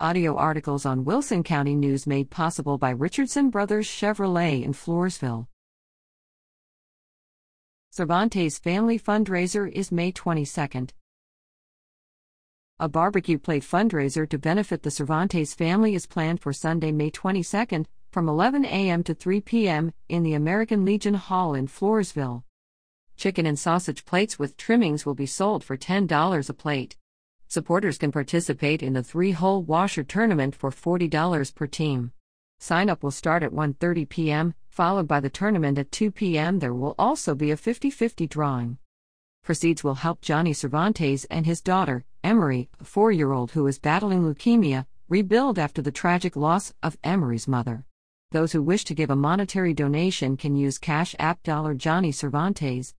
Audio articles on Wilson County News made possible by Richardson Brothers Chevrolet in Floresville. Cervantes Family Fundraiser is May 22nd. A barbecue plate fundraiser to benefit the Cervantes family is planned for Sunday, May 22nd, from 11 a.m. to 3 p.m. in the American Legion Hall in Floresville. Chicken and sausage plates with trimmings will be sold for $10 a plate. Supporters can participate in the three-hole washer tournament for $40 per team. Sign up will start at 1:30 p.m., followed by the tournament at 2 p.m. There will also be a 50-50 drawing. Proceeds will help Johnny Cervantes and his daughter, Emery, a 4-year-old who is battling leukemia, rebuild after the tragic loss of Emery's mother. Those who wish to give a monetary donation can use Cash App Dollar Johnny Cervantes.